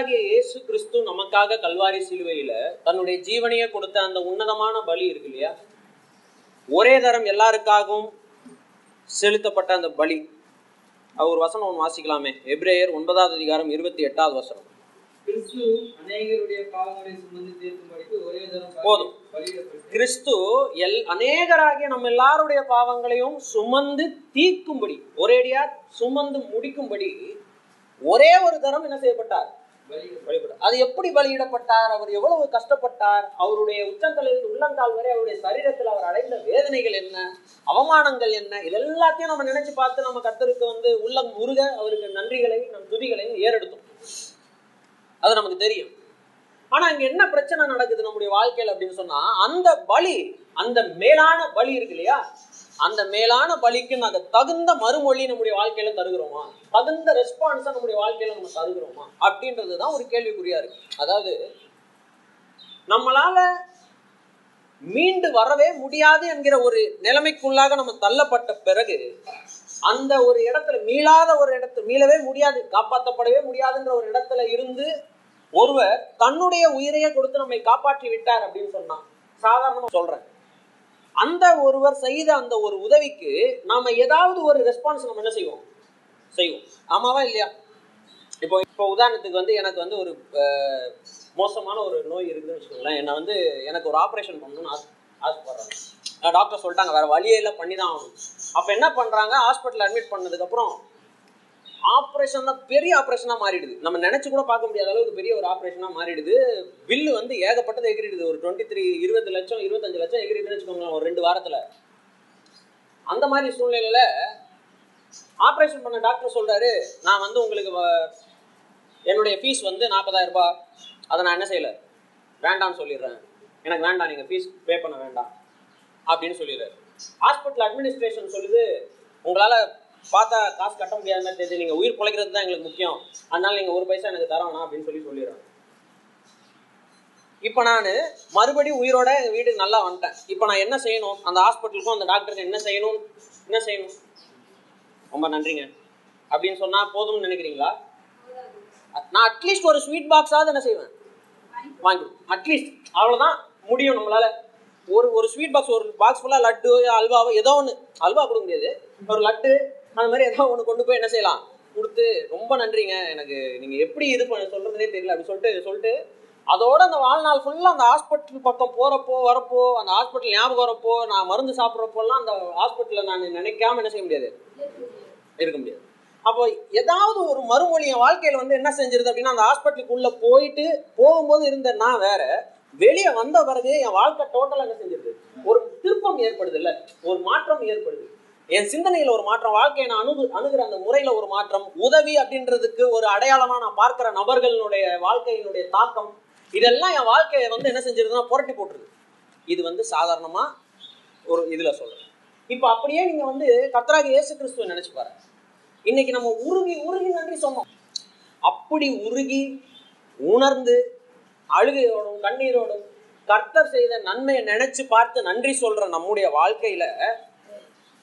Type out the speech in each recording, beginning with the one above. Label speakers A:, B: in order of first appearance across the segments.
A: கர்த்தராகிய இயேசு கிறிஸ்து நமக்காக கல்வாரி சிலுவையில தன்னுடைய ஜீவனையே கொடுத்த அந்த உன்னதமான பலி இருக்கு இல்லையா? ஒரே தரம் எல்லாருக்காகவும் செலுத்தப்பட்ட அந்த பலி. அது ஒரு வசனம் ஒன்று வாசிக்கலாமே. எப்ரேயர் ஒன்பதாவது அதிகாரம் இருபத்தி எட்டாவது வசனம். போதும். கிறிஸ்து எல் அநேகராகிய நம்ம எல்லாருடைய பாவங்களையும் சுமந்து தீர்க்கும்படி ஒரேடியா சுமந்து முடிக்கும்படி ஒரே ஒரு தரம் என்ன செய்யப்பட்டார்? அது எப்படி பலியிடப்பட்டார் அவர் எவ்வளவு கஷ்டப்பட்டார் அவருடைய உச்சந்தலையில் உள்ளங்கால் வரை அவருடைய சரீரத்தில் அவர் அடைந்த வேதனைகள் என்ன அவமானங்கள் என்ன இது எல்லாத்தையும் நம்ம நினைச்சு பார்த்து நம்ம கத்தருக்கு வந்து உள்ளம் முருக அவருக்கு நன்றிகளையும் நம் துதிகளையும் ஏறெடுத்தோம். அது நமக்கு தெரியும். ஆனா இங்க என்ன பிரச்சனை நடக்குது நம்முடைய வாழ்க்கையில அப்படின்னு சொன்னா அந்த பலி அந்த மேலான பலி இருக்கு இல்லையா? அந்த மேலான பலிக்கு நாங்க தகுந்த மறுமொழி நம்முடைய வாழ்க்கையில தருகிறோமா? தகுந்த ரெஸ்பான்ஸை நம்முடைய வாழ்க்கையில நம்ம தருகிறோமா? அப்படின்றதுதான் ஒரு கேள்விக்குறியா இருக்கு. அதாவது நம்மளால மீண்டு வரவே முடியாது என்கிற ஒரு நிலைமைக்குள்ளாக நம்ம தள்ளப்பட்ட பிறகு அந்த ஒரு இடத்துல மீளாத ஒரு இடத்துல மீளவே முடியாது காப்பாற்றப்படவே முடியாதுன்ற ஒரு இடத்துல இருந்து ஒருவர் தன்னுடைய உயிரையே கொடுத்து நம்மை காப்பாற்றி விட்டார் அப்படின்னு சொன்னான் சாதாரணமா சொல்றேன். அந்த ஒருவர் செய்த அந்த ஒரு உதவிக்கு நாம ஏதாவது ஒரு ரெஸ்பான்ஸ் நம்ம என்ன செய்வோம்? செய்வோம். ஆமாவா இல்லையா? இப்போ இப்போ உதாரணத்துக்கு வந்து எனக்கு வந்து ஒரு மோசமான ஒரு நோய் இருக்குதுன்னு வச்சுக்கோங்களேன். என்னை வந்து எனக்கு ஒரு ஆப்ரேஷன் பண்ணணும்னு ஆசை ஆசைப்படுறாங்க. டாக்டர் சொல்லிட்டாங்க வேற வழியே இல்லை பண்ணி தான் ஆகணும். அப்போ என்ன பண்ணுறாங்க ஹாஸ்பிட்டல் அட்மிட் பண்ணதுக்கப்புறம் ஆப்ரேஷன் தான் பெரிய ஆப்ரேஷனாக மாறிடுது. நம்ம நினச்சி கூட பார்க்க முடியாத அளவுக்கு பெரிய ஒரு ஆப்ரேஷனாக மாறிடுது. பில்லு வந்து ஏகப்பட்டது எகிரிடுது. ஒரு டுவெண்ட்டி த்ரீ இருபது லட்சம் இருபத்தஞ்சு லட்சம் எகிரிடுன்னு வச்சுக்கோங்களேன் ஒரு ரெண்டு வாரத்தில். அந்த மாதிரி சூழ்நிலையில் ஆப்ரேஷன் பண்ண டாக்டர் சொல்கிறாரு நான் வந்து உங்களுக்கு வ- என்னுடைய ஃபீஸ் வந்து 40000 ரூபாய். அதை நான் என்ன செய்யலை? வேண்டாம்னு சொல்லிடுறேன். எனக்கு வேண்டாம் நீங்கள் ஃபீஸ் பே பண்ண வேண்டாம். அப்படின்னு சொல்லிடுறாரு. ஹாஸ்பிட்டல் அட்மினிஸ்ட்ரேஷன் சொல்லுது உங்களால் பார்த்தா காசு கட்ட முடியாத மாதிரி தெரிஞ்சு நீங்கள் உயிர் பிழைக்கிறது தான் எங்களுக்கு முக்கியம். அதனால நீங்கள் ஒரு பைசா எனக்கு தர வேணாம் அப்படின்னு சொல்லி சொல்லிடுறாங்க. இப்போ நான் மறுபடியும் உயிரோட எங்கள் வீட்டுக்கு நல்லா வந்துட்டேன். இப்போ நான் என்ன செய்யணும்? அந்த ஹாஸ்பிட்டலுக்கும் அந்த டாக்டருக்கு என்ன செய்யணும்? என்ன செய்யணும்? ரொம்ப நன்றிங்க. அப்படின்னு சொன்னால் போதும்னு நினைக்கிறீங்களா? நான் அட்லீஸ்ட் ஒரு ஸ்வீட் பாக்ஸாவது என்ன செய்வேன்? வாங்கி அட்லீஸ்ட் அவ்வளோதான் முடியும் நம்மளால. ஒரு ஒரு ஸ்வீட் பாக்ஸ் ஒரு பாக்ஸ் ஃபுல்லாக லட்டு அல்வாவோ ஏதோ ஒன்று அல்வா கொடுக்க முடியாது. ஒரு லட்டு அந்த மாதிரி ஏதாவது ஒன்று கொண்டு போய் என்ன செய்யலாம்? கொடுத்து ரொம்ப நன்றிங்க. எனக்கு நீங்கள் எப்படி இது பண்ண சொல்கிறதுனே தெரியல. அப்படின்னு சொல்லிட்டு சொல்லிட்டு அதோட அந்த வாழ்நாள் ஃபுல்லாக அந்த ஹாஸ்பிட்டல் பக்கம் போகிறப்போ வரப்போ அந்த ஹாஸ்பிட்டல் ஞாபகம் வரப்போ நான் மருந்து சாப்பிட்றப்போலாம் அந்த ஹாஸ்பிட்டலில் நான் நினைக்காம என்ன செய்ய முடியாது? இருக்க முடியாது. அப்போ ஏதாவது ஒரு மறுமொழி என் வாழ்க்கையில் வந்து என்ன செஞ்சிருது அப்படின்னா அந்த ஹாஸ்பிட்டலுக்குள்ளே போயிட்டு போகும்போது இருந்த நான் வேற வெளியே வந்த பிறகு என் வாழ்க்கை டோட்டலாக என்ன செஞ்சிருது? ஒரு திருப்பம் ஏற்படுது இல்லை ஒரு மாற்றம் ஏற்படுது. என் சிந்தனையில ஒரு மாற்றம் வாழ்க்கையை நான் அணுகு அணுகிற அந்த முறையில ஒரு மாற்றம் உதவி அப்படின்றதுக்கு ஒரு அடையாளமா நான் பார்க்கிற நபர்களுடைய வாழ்க்கையினுடைய தாக்கம் இதெல்லாம் என் வாழ்க்கையை வந்து என்ன செஞ்சிருதுன்னா புரட்டி போட்டுருது. இது வந்து சாதாரணமா ஒரு இதுல சொல்றேன். இப்போ அப்படியே நீங்க வந்து கத்ராக இயேசு கிறிஸ்துவை நினைச்சு பாருங்க. இன்னைக்கு நம்ம உருகி உருகி நன்றி சொன்னோம். அப்படி உருகி உணர்ந்து அழுகையோடும் கண்ணீரோடும் கர்த்தர் செய்த நன்மையை நினைச்சு பார்த்து நன்றி சொல்ற நம்முடைய வாழ்க்கையில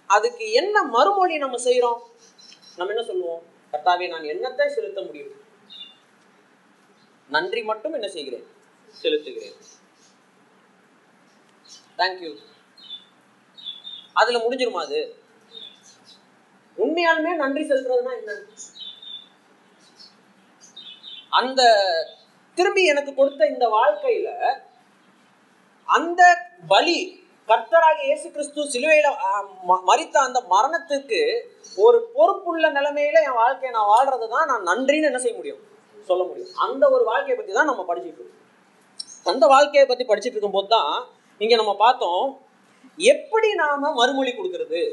A: அதுக்கு என்ன மறுமொழி நம்ம செய்யறோம் நம்ம என்ன சொல்லுவோம்? கர்த்தாவே நான் என்னத்தை செலுத்த முடியும்? நன்றி மட்டும் என்ன செய்கிறேன்? செலுத்துகிறேன். தேங்க்யூ அதுல முடிஞ்சிருமா அது? உண்மையாலுமே நன்றி செலுத்துறதுனா என்ன? அந்த திரும்பி எனக்கு கொடுத்த இந்த வாழ்க்கையில அந்த பலி கர்த்தராக இயேசு கிறிஸ்து சிலுவையில மறித்த ம- அந்த மரணத்துக்கு ஒரு பொறுப்புள்ள நிலைமையில என் வாழ்க்கையை நான் வாழ்றது தான் நான் நன்றின்னு என்ன செய்ய முடியும்? சொல்ல முடியும். அந்த ஒரு வாழ்க்கையை பத்தி தான் நம்ம படிச்சுட்டு இருக்கோம். அந்த வாழ்க்கையை பத்தி படிச்சுட்டு இருக்கும்போது தான் இங்க நம்ம பார்த்தோம் எப்படி நாம மறுமொழி கொடுக்கறது?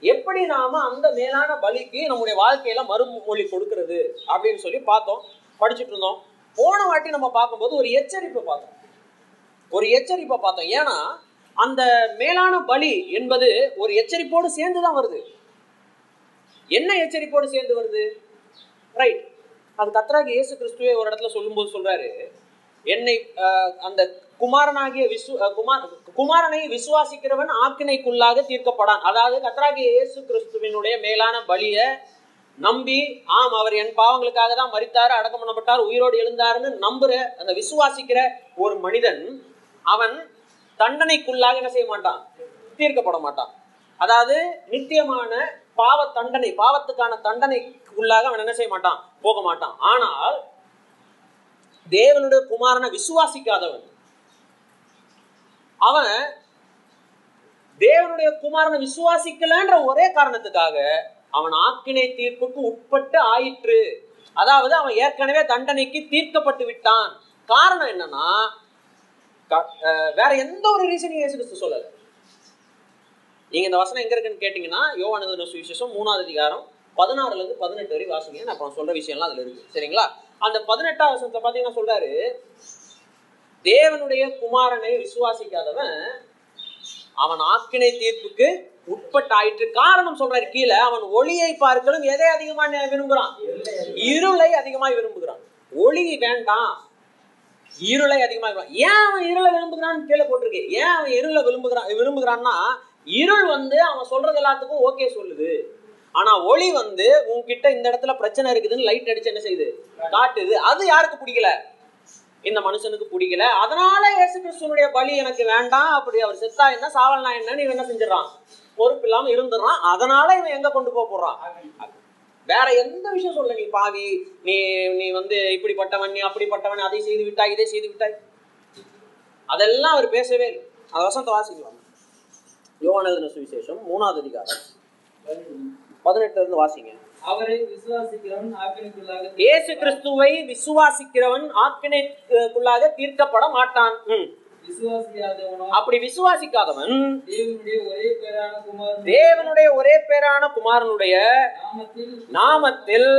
A: எப்படி நாம அந்த மேலான பலிக்கு நம்முடைய வாழ்க்கையில மறுமொழி கொடுக்கறது? அப்படின்னு சொல்லி பார்த்தோம் படிச்சுட்டு இருந்தோம். போன வாட்டி நம்ம பார்க்கும்போது ஒரு எச்சரிப்பை பார்த்தோம். ஒரு எச்சரிப்பை பார்த்தோம். ஏன்னா அந்த மேலான பலி என்பது ஒரு எச்சரிப்போடு சேர்ந்து தான் வருது. என்ன எச்சரிப்போடு சேர்ந்து வருது? ரைட் அது கத்ராகி இயேசு கிறிஸ்துவே ஒரு இடத்துல சொல்லும்போது சொல்றாரு. என்னை அந்த குமாரனாகிய விசு குமார் குமாரனை விசுவாசிக்கிறவன் ஆக்கினைக்குள்ளாக தீர்க்கப்படான். அதாவது கத்ராகி இயேசு கிறிஸ்துவினுடைய மேலான பலியை நம்பி ஆம் அவர் என் பாவங்களுக்காக தான் மறித்தார் அடக்கம் பண்ணப்பட்டார் உயிரோடு எழுந்தாருன்னு நம்புற அந்த விசுவாசிக்கிற ஒரு மனிதன் அவன் தண்டனைக்குள்ளாக என்ன செய்ய மாட்டான்? தீர்க்கப்பட மாட்டான். அதாவது நித்தியமான பாவ தண்டனை பாவத்துக்கான தண்டனைக்குள்ளாக அவன் என்ன செய்ய மாட்டான்? போக மாட்டான். ஆனால் தேவனுடைய குமாரனை விசுவாசிக்காதவன் அவன் தேவனுடைய குமாரனை விசுவாசிக்கலன்ற ஒரே காரணத்துக்காக அவன் ஆக்கினை தீர்ப்புக்கு உட்பட்டு ஆயிற்று. அதாவது அவன் ஏற்கனவே தண்டனைக்கு தீர்க்கப்பட்டு விட்டான். காரணம் என்னன்னா வேற எந்த ஒரு ரீசனையும் இயேசு கிறிஸ்து சொல்லல. நீங்க இந்த வசனம் எங்க இருக்குன்னு கேட்டீங்கன்னா யோவானது சுவிசேஷம் மூணாவது அதிகாரம் பதினாறுல இருந்து பதினெட்டு வரை வாசிங்க. நான் அப்புறம் சொல்ற விஷயம்லாம் அதுல இருக்கு. சரிங்களா? அந்த பதினெட்டாவது வசனத்தை பாத்தீங்கன்னா சொல்றாரு தேவனுடைய குமாரனை விசுவாசிக்காதவன் அவன் ஆக்கினை தீர்ப்புக்கு உட்பட்டாயிற்று. காரணம் சொல்றாரு கீழே அவன் ஒளியை பார்க்கலும் எதை அதிகமா விரும்புகிறான்? இருளை அதிகமாய் விரும்புகிறான். ஒளி வேண்டாம். இருளை அதிகமாக ஏன் அவன் இருளை விரும்புகிறான்னு கீழே போட்டிருக்கு. ஏன் அவன் இருளை விரும்புகிறான் விரும்புகிறான்னா இருள் வந்து அவன் சொல்றது எல்லாத்துக்கும் ஓகே சொல்லுது. ஆனா ஒளி வந்து உன்கிட்ட இந்த இடத்துல பிரச்சனை இருக்குதுன்னு லைட் அடிச்சு என்ன செய்யுது? காட்டுது. அது யாருக்கு பிடிக்கல? இந்த மனுஷனுக்கு பிடிக்கல. அதனால இயேசு கிறிஸ்துவனுடைய பலி எனக்கு வேண்டாம். அப்படி அவர் செத்தா என்ன சாவல்னா என்னன்னு இவன் என்ன செஞ்சிடறான்? பொறுப்பு இல்லாம இருந்துடுறான். அதனால இவன் எங்க கொண்டு போக போறான்? வேற எந்த விஷயம் சொல்ல நீ பாவி நீ நீ வந்து இப்படிப்பட்டவன் நீ அப்படிப்பட்டவன் அதை செய்து விட்டாய் இதை செய்து விட்டாய். அதெல்லாம் அவர் பேசவே இல்லை. அந்த வசனத்தை வாசிக்கலாம் யோவானதுன சுவிசேஷம் மூணாவது அதிகாரம் பதினெட்டுல இருந்து வாசிங்க.
B: அவரை விசுவாசிக்கிறவன்
A: இயேசு கிறிஸ்துவை விசுவாசிக்கிறவன் ஆக்கினைக்குள்ளாக தீர்க்கப்பட மாட்டான். அப்படி விசுவாசிக்காதவன்
B: தேவனுடைய ஒரே பேரான
A: குமாரனுடைய
B: நாமத்தில்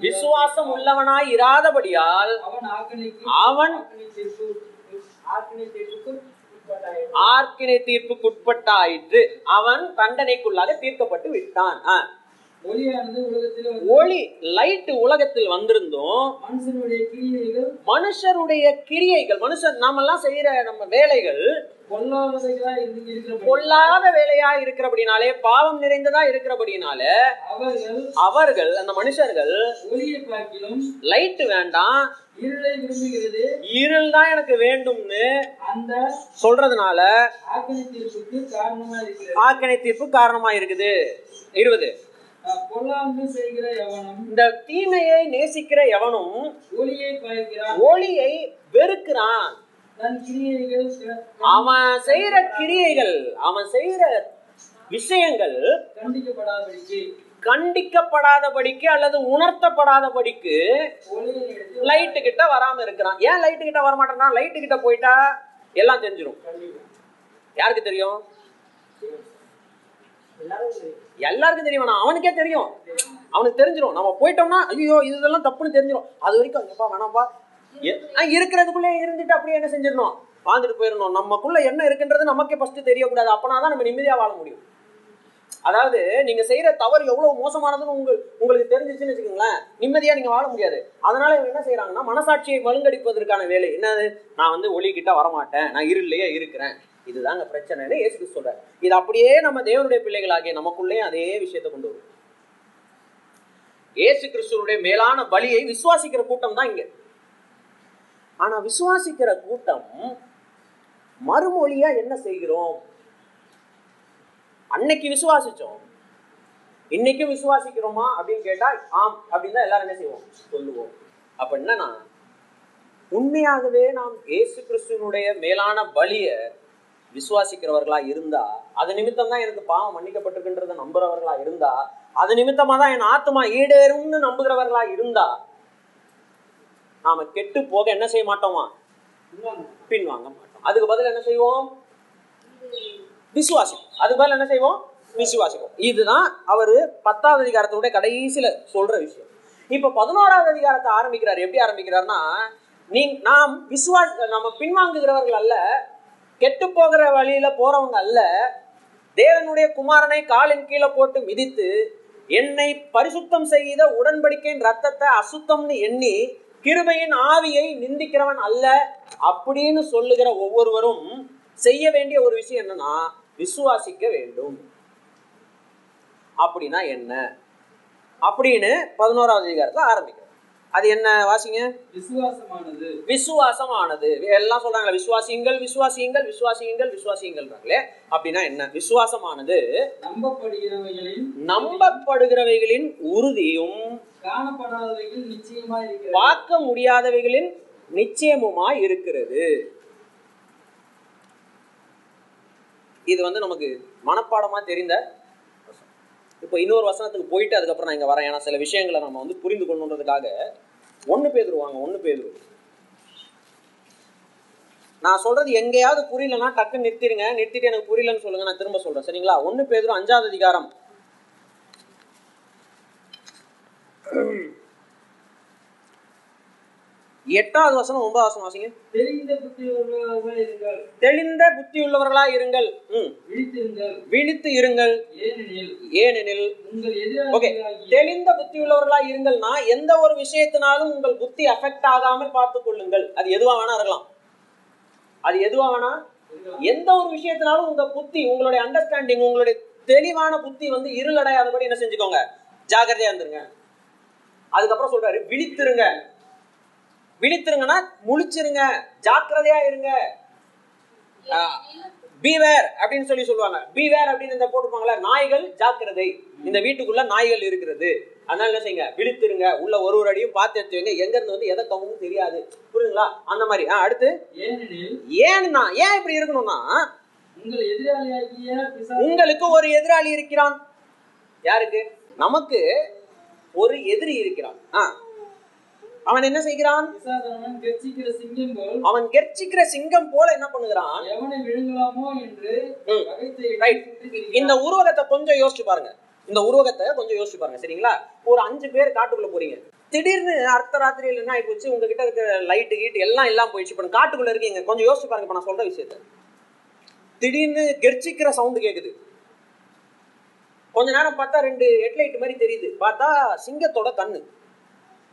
B: விசுவாசம் உள்ளவனாய்
A: இராதபடியால்
B: அவன்.
A: ஆர்க்கினை தீர்ப்புக்குட்பட்டாயிற்று அவன் தண்டனைக்குள்ளாக தீர்க்கப்பட்டு விட்டான். ஒளி லைட் உலகத்தில் வந்திருந்தும்
B: மனுஷனுடைய கிரியைகள்
A: மனுஷருடைய கிரியைகள் மனுஷன் நாமெல்லாம் செய்யற நம்ம வேலைகள் பொல்லாத வேலையா இருக்கிறபடினாலே பாவம் நிறைந்ததா இருக்கிறபடினால
B: அவர்கள்
A: அந்த மனுஷர்கள் லைட் வேண்டாம்.
B: இருளை
A: தான் எனக்கு வேண்டும்னு
B: அந்த
A: சொல்றதுனால
B: ஆக்கினை
A: தீர்ப்பு காரணமா இருக்குது. இருபது. இந்த தீமையை நேசிக்கிற எவனும்
B: ஒளியை
A: வெறுக்கிறான். அவன் செய்யற கிரியைகள் அவன் செய்யற விஷயங்கள்
B: கண்டிக்கப்படாதபடிக்கு
A: அல்லது உணர்த்தப்படாதபடிக்கு லைட்டு கிட்ட வராம இருக்கிறான். ஏன் லைட்டு கிட்ட வர மாட்டேன்னா லைட்டு கிட்ட போயிட்டா எல்லாம் தெரிஞ்சிடும் யாருக்கு தெரியும்? எல்லாருக்கும் தெரியும். வேணாம் அவனுக்கே தெரியும். அவனுக்கு தெரிஞ்சிடும் நம்ம போயிட்டோம்னா ஐயோ இதெல்லாம் தப்புன்னு தெரிஞ்சிடும் அது வரைக்கும் எப்பா வேணாம்ப்பா. இருக்கிறதுக்குள்ளே இருந்துட்டு அப்படியே என்ன செஞ்சிடணும்? வாழ்ந்துட்டு போயிடணும். நமக்குள்ள என்ன இருக்குன்றது நமக்கே ஃபர்ஸ்ட் தெரியக்கூடாது. அப்பனா தான் நம்ம நிம்மதியா வாழ முடியும். அதாவது நீங்க செய்யற தவறு எவ்வளவு மோசமானதுன்னு உங்க உங்களுக்கு தெரிஞ்சிச்சுன்னு வச்சுக்கோங்களேன். நிம்மதியா நீங்க வாழ முடியாது. அதனால இவங்க என்ன செய்யறாங்கன்னா மனசாட்சியை மழுங்கடிப்பதற்கான வேலை. என்னது? நான் வந்து ஒளி கிட்ட வரமாட்டேன். நான் இருளிலேயே இருக்கிறேன். இதுதாங்க பிரச்சனைன்னு ஏசு கிறிஸ்து சொல்றாரு. இது அப்படியே நம்ம தேவனுடைய பிள்ளைகளாகிய நமக்குள்ளேயும் அதே விஷயத்தை கொண்டு வரும். இயேசு கிறிஸ்துவனுடைய மேலான பலியை விசுவாசிக்கிற கூட்டம் தான் இங்க. ஆனா விசுவாசிக்கிற கூட்டம் மறுமொழியா என்ன செய்கிறோம்? அன்னைக்கு விசுவாசிச்சோம். இன்னைக்கும் விசுவாசிக்கிறோமா அப்படின்னு கேட்டா ஆம் அப்படின்னு தான் எல்லாரும் என்ன செய்வோம்? சொல்லுவோம். அப்ப என்னன்னா உண்மையாகவே நாம் இயேசு கிறிஸ்துவனுடைய மேலான பலியை விசுவாசிக்கிறவர்களா இருந்தா அது நிமித்தம் தான் எனக்கு பாவம் மன்னிக்கப்பட்டிருக்கின்றத நம்புறவர்களா இருந்தா அது நிமித்தமா தான் என் ஆத்மா ஈடேறும்னு நம்புகிறவர்களா இருந்தா நாம கெட்டு போக என்ன செய்ய மாட்டோமா? பின் வாங்க மாட்டோம். அதுக்கு பதில் என்ன செய்வோம்? விசுவாசிப்போம். அதுக்கு பதில் என்ன செய்வோம்? விசுவாசிப்போம். இதுதான் அவரு பத்தாவது அதிகாரத்தினுடைய கடைசியில சொல்ற விஷயம். இப்ப பதினோராவது அதிகாரத்தை ஆரம்பிக்கிறார். எப்படி ஆரம்பிக்கிறார்னா நீ நாம் விசுவாச நம்ம பின்வாங்குகிறவர்கள் அல்ல கெட்டு போகிற வழியில போறவங்க அல்ல. தேவனுடைய குமாரனை காலின் கீழே போட்டு மிதித்து என்னை பரிசுத்தம் செய்த உடன்படிக்கையின் ரத்தத்தை அசுத்தம்னு எண்ணி கிருபையின் ஆவியை நிந்திக்கிறவன் அல்ல அப்படின்னு சொல்லுகிற ஒவ்வொருவரும் செய்ய வேண்டிய ஒரு விஷயம் என்னன்னா விசுவாசிக்க வேண்டும். அப்படின்னா என்ன? அப்படின்னு பதினோராவது அதிகாரத்தில் ஆரம்பிக்கிறோம். அது என்ன வாசிங்க?
B: விசுவாசமானது.
A: விசுவாசமானது. எல்லாம் சொல்றாங்களே விசுவாசியுங்கள் விசுவாசியுங்கள் விசுவாசியுங்கள் விசுவாசியுங்கள்ன்றாங்களே அப்படின்னா என்ன? விசுவாசமானது.
B: நம்பப்படுகிறவைகளின்
A: நம்பப்படுகிறவைகளின் உறுதியும்
B: காணப்படாதவைகள் நிச்சயமா இருக்கிறது.
A: பார்க்க முடியாதவைகளின் நிச்சயமுமாய் இருக்கிறது. இது வந்து நமக்கு மனப்பாடமா தெரிந்த. இப்போ இன்னொரு வசனத்துக்கு போயிட்டு அதுக்கப்புறம் நான் இங்கே வரேன். ஏன்னா சில விஷயங்களை நம்ம வந்து புரிந்து கொள்ளணுன்றதுக்காக ஒன்று பேதுருவாங்க ஒன்று பேதுரு. நான் சொல்றது எங்கேயாவது புரியலன்னா டக்குன்னு நிறுத்திடுங்க. நிறுத்திட்டு எனக்கு புரியலன்னு சொல்லுங்க நான் திரும்ப சொல்றேன். சரிங்களா? ஒன்று பேதுரு அஞ்சாவது அதிகாரம். எட்டாவது வசனம் ஒன்பதாவது வசனம் வாசிங்க.
B: தெரிந்த புத்தியுள்ளவர்களாக இருங்கள்.
A: தெளிந்த புத்தி உள்ளவர்களா இருங்கள் விழித்து இருங்கள்.
B: ஏனெனில்
A: ஓகே. தெளிந்த புத்தி உள்ளவர்களா இருங்கள்னா எந்த ஒரு விஷயத்தினாலும் உங்கள் புத்தி அஃபெக்ட் ஆகாமல் பார்த்துக் கொள்ளுங்கள். அது எதுவா வேணா இருக்கலாம். அது எதுவா வேணா? எந்த ஒரு விஷயத்தினாலும் உங்க புத்தி உங்களுடைய அண்டர்ஸ்டாண்டிங் உங்களுடைய தெளிவான புத்தி வந்து இருளடையாதபடி என்ன செஞ்சுக்கோங்க. ஜாக்கிரதையா இருந்துருங்க. அதுக்கப்புறம் சொல்றாரு விழித்திருங்க. விழித்திருங்கன்னா முழிச்சிருங்க ஜாக்கிரதையா இருங்க. பீவேர் அப்படின்னு சொல்லி சொல்லுவாங்க. பீவேர் அப்படின்னு இந்த போட்டுருப்பாங்களே நாய்கள் ஜாக்கிரதை. இந்த வீட்டுக்குள்ள நாய்கள் இருக்கிறது. அதனால என்ன செய்யுங்க? விழித்திருங்க. உள்ள ஒரு ஒரு அடியும் பார்த்து எடுத்து வைங்க. எங்க இருந்து வந்து எதை கவுன்னு தெரியாது. புரியுதுங்களா? அந்த மாதிரி. ஆ, அடுத்து? ஏன்னா ஏன் இப்படி இருக்கணும்னா உங்களுக்கு ஒரு எதிராளி இருக்கிறான். யாருக்கு? நமக்கு ஒரு எதிரி இருக்கிறான். ஆ. அவன் என்ன செய்கிறான்? அவன் கெர்ச்சிக்கிற சிங்கம் போல என்ன பண்ணுகிறான். இந்த உருவகத்தை கொஞ்சம் யோசிச்சு பாருங்க. இந்த உருவகத்தை கொஞ்சம் யோசிச்சு பாருங்க சரிங்களா? ஒரு அஞ்சு பேர் காட்டுக்குள்ள போறீங்க. திடீர்னு அர்த்த ராத்திரியில் என்ன ஆகி போச்சு உங்ககிட்ட இருக்கிற லைட்டு கீட்டு எல்லாம் எல்லாம் போயிடுச்சு. இப்போ காட்டுக்குள்ள இருக்கீங்க. கொஞ்சம் யோசிச்சு பாருங்க இப்போ நான் சொல்ற விஷயத்த. திடீர்னு கெர்ச்சிக்கிற சவுண்டு கேக்குது. கொஞ்ச நேரம் பார்த்தா ரெண்டு ஹெட்லைட் மாதிரி தெரியுது. பார்த்தா சிங்கத்தோட கண்ணு.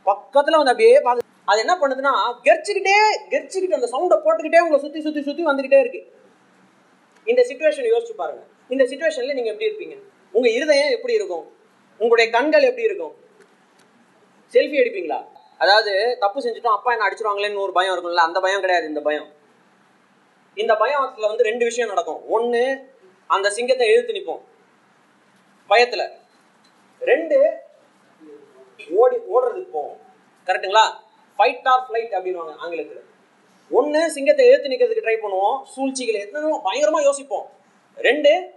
A: பக்கத்துல வந்து அப்படியே பார்த்து அது என்ன பண்ணுதுன்னா கெர்ச்சிக்கிட்டே கெர்ச்சிக்கிட்டு அந்த சவுண்டை போட்டுக்கிட்டே உங்களை சுத்தி சுத்தி சுத்தி வந்துகிட்டே இருக்கு. இந்த சுச்சுவேஷன் யோசிச்சு பாருங்க. இந்த சுச்சுவேஷன்ல நீங்க எப்படி இருப்பீங்க? உங்க இருதயம் எப்படி இருக்கும்? உங்களுடைய கண்கள் எப்படி இருக்கும்? செல்ஃபி எடுப்பீங்களா? அதாவது தப்பு செஞ்சுட்டோம் அப்பா என்ன அடிச்சிருவாங்களேன்னு ஒரு பயம் இருக்கும்ல அந்த பயம் கிடையாது இந்த பயம். இந்த பயத்துல வந்து ரெண்டு விஷயம் நடக்கும். ஒன்று அந்த சிங்கத்தை எழுத்து நிற்போம் பயத்துல. ரெண்டு ஓடி ஓடுறதுக்கு போவோம். கரெக்ட்டுங்களா? ஃபைட் ஆர் ஃபிளைட் அப்படின்னுவாங்க ஆங்கிலத்தில். ஒன்று சிங்கத்தை எழுத்து நிற்கிறதுக்கு ட்ரை பண்ணுவோம். சூழ்ச்சிகளை என்னென்ன பயங்கரமாக யோசிப்போம். ரெண்டு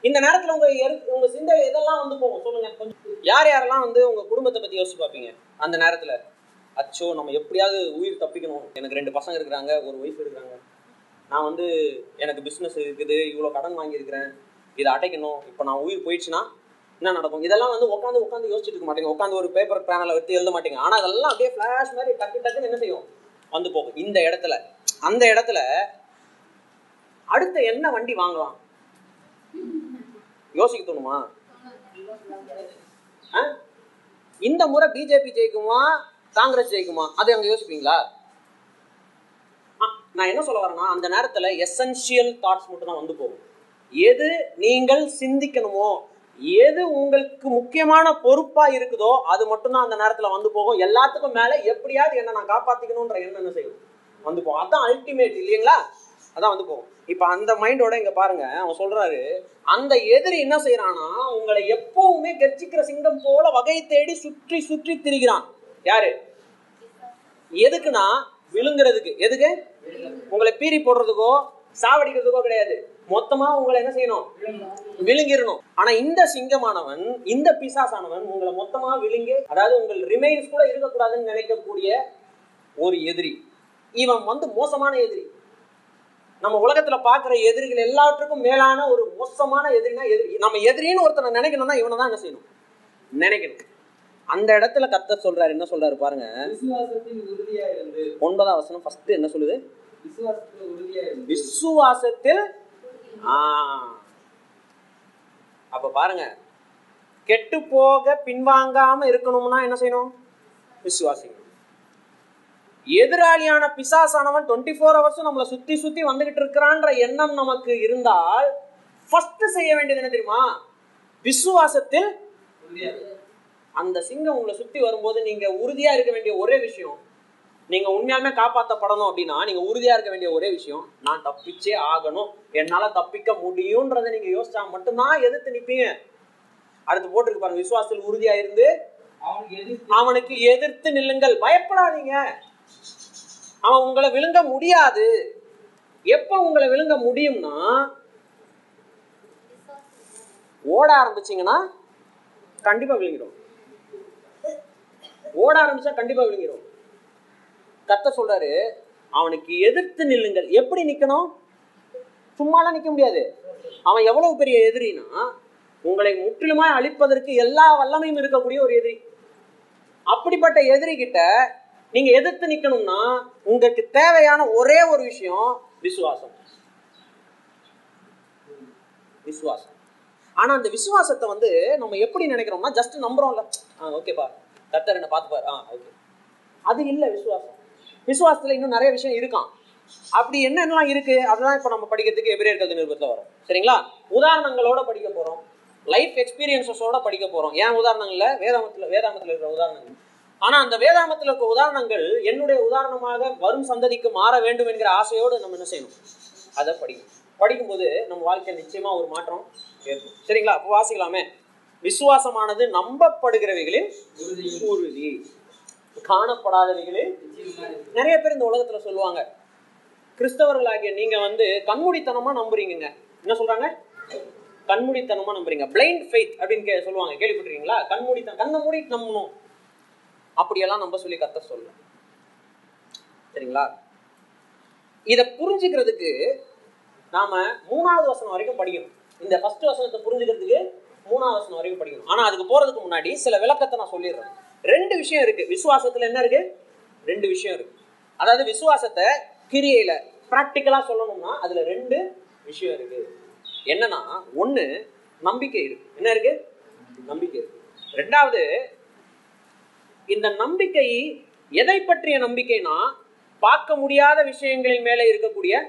A: இந்த நேரத்தில் உங்கள் எரு- உங்கள் சிந்தை எதெல்லாம் வந்து போகும்? சொல்லுங்கள் கொஞ்சம் யார் யாரெல்லாம் வந்து உங்கள் குடும்பத்தை பற்றி யோசிச்சு பார்ப்பீங்க அந்த நேரத்தில்? அச்சோ நம்ம எப்படியாவது உயிர் தப்பிக்கணும். எனக்கு ரெண்டு பசங்க இருக்கிறாங்க ஒரு ஒய்ஃப் இருக்கிறாங்க. நான் வந்து எனக்கு பிஸ்னஸ் இருக்குது இவ்வளோ கடன் வாங்கியிருக்கிறேன். இதை அடைக்கணும். இப்போ நான் உயிர் போயிடுச்சுன்னா என்ன நடக்கும்? இதெல்லாம் வந்து உட்காந்து உட்காந்து யோசிச்சுட்டு இருக்க மாட்டீங்க. உட்காந்து ஒரு பேப்பர் பேனலை எடுத்து எழுத மாட்டீங்க. ஆனால் அதெல்லாம் அப்படியே ஃப்ளாஷ் மாதிரி டக்கு டக்குன்னு என்ன செய்யும்? வந்து போகும். இந்த இடத்துல அந்த இடத்துல அடுத்த என்ன வண்டி வாங்கலாம்? யோசிக்க தோணுமா? இந்த முறை பிஜேபி ஜெயிக்குமா? காங்கிரஸ் ஜெயிக்குமா? அதை அங்க யோசிப்பீங்களா? நான் என்ன சொல்ல வரேன்னா அந்த நேரத்துல எசென்ஷியல் தாட்ஸ் மட்டும் தான் வந்து போகும். எது நீங்கள் சிந்திக்கணுமோ எது உங்களுக்கு முக்கியமான பொறுப்பா இருக்குதோ அது மட்டும்தான் அந்த நேரத்துல வந்து போகும். எல்லாத்துக்கும் மேல எப்படியாவது என்ன நான் காப்பாத்திக்கணும்ன்ற எண்ணம் என்ன செய்யும்? வந்து போகும். அதான் அல்டிமேட் இல்லைங்களா? அதான் வந்து போகும். இப்ப அந்த மைண்டோட இங்க பாருங்க. அவன் சொல்றாரு அந்த எதிரி என்ன செய்யறானா உங்களை எப்பவுமே கர்ச்சிக்கிற சிங்கம் போல வகை தேடி சுற்றி சுற்றி திரிகிறான். யாரு? எதுக்குன்னா விழுங்குறதுக்கு. எதுக்கு? உங்களை பீறி போடுறதுக்கோ சாவடிக்கிறதுக்கோ கிடையாது. மொத்தமா உங்களை என்ன செய்யணும்? விழுங்கிடணும். ஆனா இந்த சிங்கமானவன் இந்த பிசாசானவன் உங்களை மொத்தமா விழுங்கி அதாவது உங்கள் ரிமைன்ஸ் கூட இருக்கக்கூடாதுன்னு நினைக்கக்கூடிய ஒரு எதிரி. இவன் வந்து மோசமான எதிரி. நம்ம உலகத்துல பாக்குற எதிரிகள் எல்லாத்துக்கும் மேலான ஒரு மோசமான எதிரினா எதிரி. நம்ம எதிரின்னு ஒருத்தனை நினைக்கணும்னா இவனை தான் என்ன செய்யணும்? நினைக்கணும். அந்த இடத்துல கத்தர் சொல்றாரு என்ன சொல்றாரு பாருங்க. ஒன்பதாம் வசனம் ஃபர்ஸ்ட் என்ன சொல்லுது?
B: விசுவாசத்துல
A: அப்ப பாருங்க. கெட்டு போக பின்வாங்காம இருக்கணும்னா என்ன செய்யணும்? விசுவாசிங்க எதிராளியான பிசாசானவன் டுவெண்ட்டி ஃபோர் ஹவர்ஸும் நம்மளை சுத்தி சுத்தி வந்துகிட்டு இருக்கிறான்ற எண்ணம் நமக்கு இருந்தால் ஃபர்ஸ்ட் செய்ய வேண்டியது என்ன தெரியுமா? விசுவாசத்தில் அந்த சிங்கம் உங்களை சுத்தி வரும்போது நீங்க உறுதியா இருக்க வேண்டிய ஒரே விஷயம் நீங்க உண்மையாலுமே காப்பாற்றப்படணும் அப்படின்னா நீங்க உறுதியா இருக்க வேண்டிய ஒரே விஷயம் நான் தப்பிச்சே ஆகணும் என்னால தப்பிக்க முடியும்ன்றதை நீங்க யோசிச்சா மட்டும்தான் எதிர்த்து நிப்பீங்க. அடுத்து போட்டிருக்கு பாருங்க விசுவாசத்தில் உறுதியா இருந்து
B: அவனுக்கு எதிர்த்து
A: அவனுக்கு எதிர்த்து நில்லுங்கள். பயப்படாதீங்க. அவன் உங்களை விழுங்க முடியாது. எப்ப உங்களை விழுங்க முடியும்னா ஓட ஆரம்பிச்சீங்கன்னா கண்டிப்பா விழுங்கிடும். ஓட ஆரம்பிச்சா கண்டிப்பா விழுங்கிடும். கத்த சொல்றாரு அவனுக்கு எதிர்த்து நில்லுங்கள். எப்படி நிக்கணும்? சும்மாலாம் நிக்க முடியாது. அவன் எவ்வளவு பெரிய எதிரினா உங்களை முற்றிலுமாய் அழிப்பதற்கு எல்லா வல்லமையும் இருக்கக்கூடிய ஒரு எதிரி. அப்படிப்பட்ட எதிரி கிட்ட நீங்க எதிர்த்து நிக்கணும்னா உங்களுக்கு தேவையான ஒரே ஒரு விஷயம் விசுவாசம். விசுவாசம். ஆனா அந்த விசுவாசத்தை வந்து நம்ம எப்படி நினைக்கிறோம்னா ஜஸ்ட் நம்புறோம்ல. ஆ ஓகேப்பா கத்தர் என்ன பார்த்துப்பாரு. ஆ ஓகே அது இல்ல விசுவாசம். விசுவாசத்துல இன்னும் நிறைய விஷயம் இருக்கான் அப்படி என்னென்னலாம் இருக்கு? அதுதான் இப்ப நம்ம படிக்கிறதுக்கு எபிரேர்கள் நிருபத்தில் வரும். சரிங்களா? உதாரணங்களோட படிக்க போறோம். லைஃப் எக்ஸ்பீரியன்சஸோட படிக்க போறோம். ஏன் உதாரணங்கள்ல? வேதாமத்துல வேதாமத்துல இருக்கிற உதாரணங்கள். ஆனா அந்த வேதாமத்துல இருக்க உதாரணங்கள் என்னுடைய உதாரணமாக வரும் சந்ததிக்கு மாற வேண்டும் என்கிற ஆசையோடு நம்ம என்ன செய்யணும்? அதை படிக்கணும். படிக்கும்போது நம்ம வாழ்க்கையில் நிச்சயமா ஒரு மாற்றம் ஏற்படும். சரிங்களா? அப்போ வாசிக்கலாமே. விசுவாசமானது நம்பப்படுகிறவைகளின்
B: உறுதி.
A: உறுதி காணப்படாதவைகளில் நிறைய பேர் இந்த உலகத்துல சொல்லுவாங்க. கிறிஸ்தவர்களாகிய நீங்க வந்து கண்மூடித்தனமா நம்புறீங்க என்ன சொல்றாங்க? கண்மூடித்தனமா நம்புறீங்க. பிளைண்ட் ஃபெய்த் அப்படின்னு கே- சொல்லுவாங்க. கேள்விப்பட்டிருக்கீங்களா? கண்மூடித்தனம் கண்ணை மூடிட்டு நம்பணும். அப்படியெல்லாம் நம்ப சொல்லி கத்த சொல்ல சரிங்களா? இத புரிஞ்சுக்கிறதுக்கு நாம மூணாவது வசனம் வரைக்கும் படிக்கணும். இந்த ஃபர்ஸ்ட் வசனத்தை புரிஞ்சுக்கிறதுக்கு மூணாவது வசனம் வரைக்கும் படிக்கணும். ஆனா அதுக்கு போறதுக்கு முன்னாடி சில விளக்கத்தை நான் சொல்லிடுறேன். ரெண்டு விஷயம் இருக்கு. விசுவாசத்துல என்ன இருக்கு? ரெண்டு விஷயம் இருக்கு. அதாவது விசுவாசத்தை கிரியையில பிராக்டிக்கலா சொல்லணும்னா அதுல ரெண்டு விஷயம் இருக்கு. என்னன்னா ஒண்ணு நம்பிக்கை இருக்கு. என்ன இருக்கு? நம்பிக்கை இருக்கு. ரெண்டாவது இந்த நம்பிக்கை எதை பற்றிய நம்பிக்கைனா பார்க்க முடியாத விஷயங்களின் மேல இருக்கக்கூடிய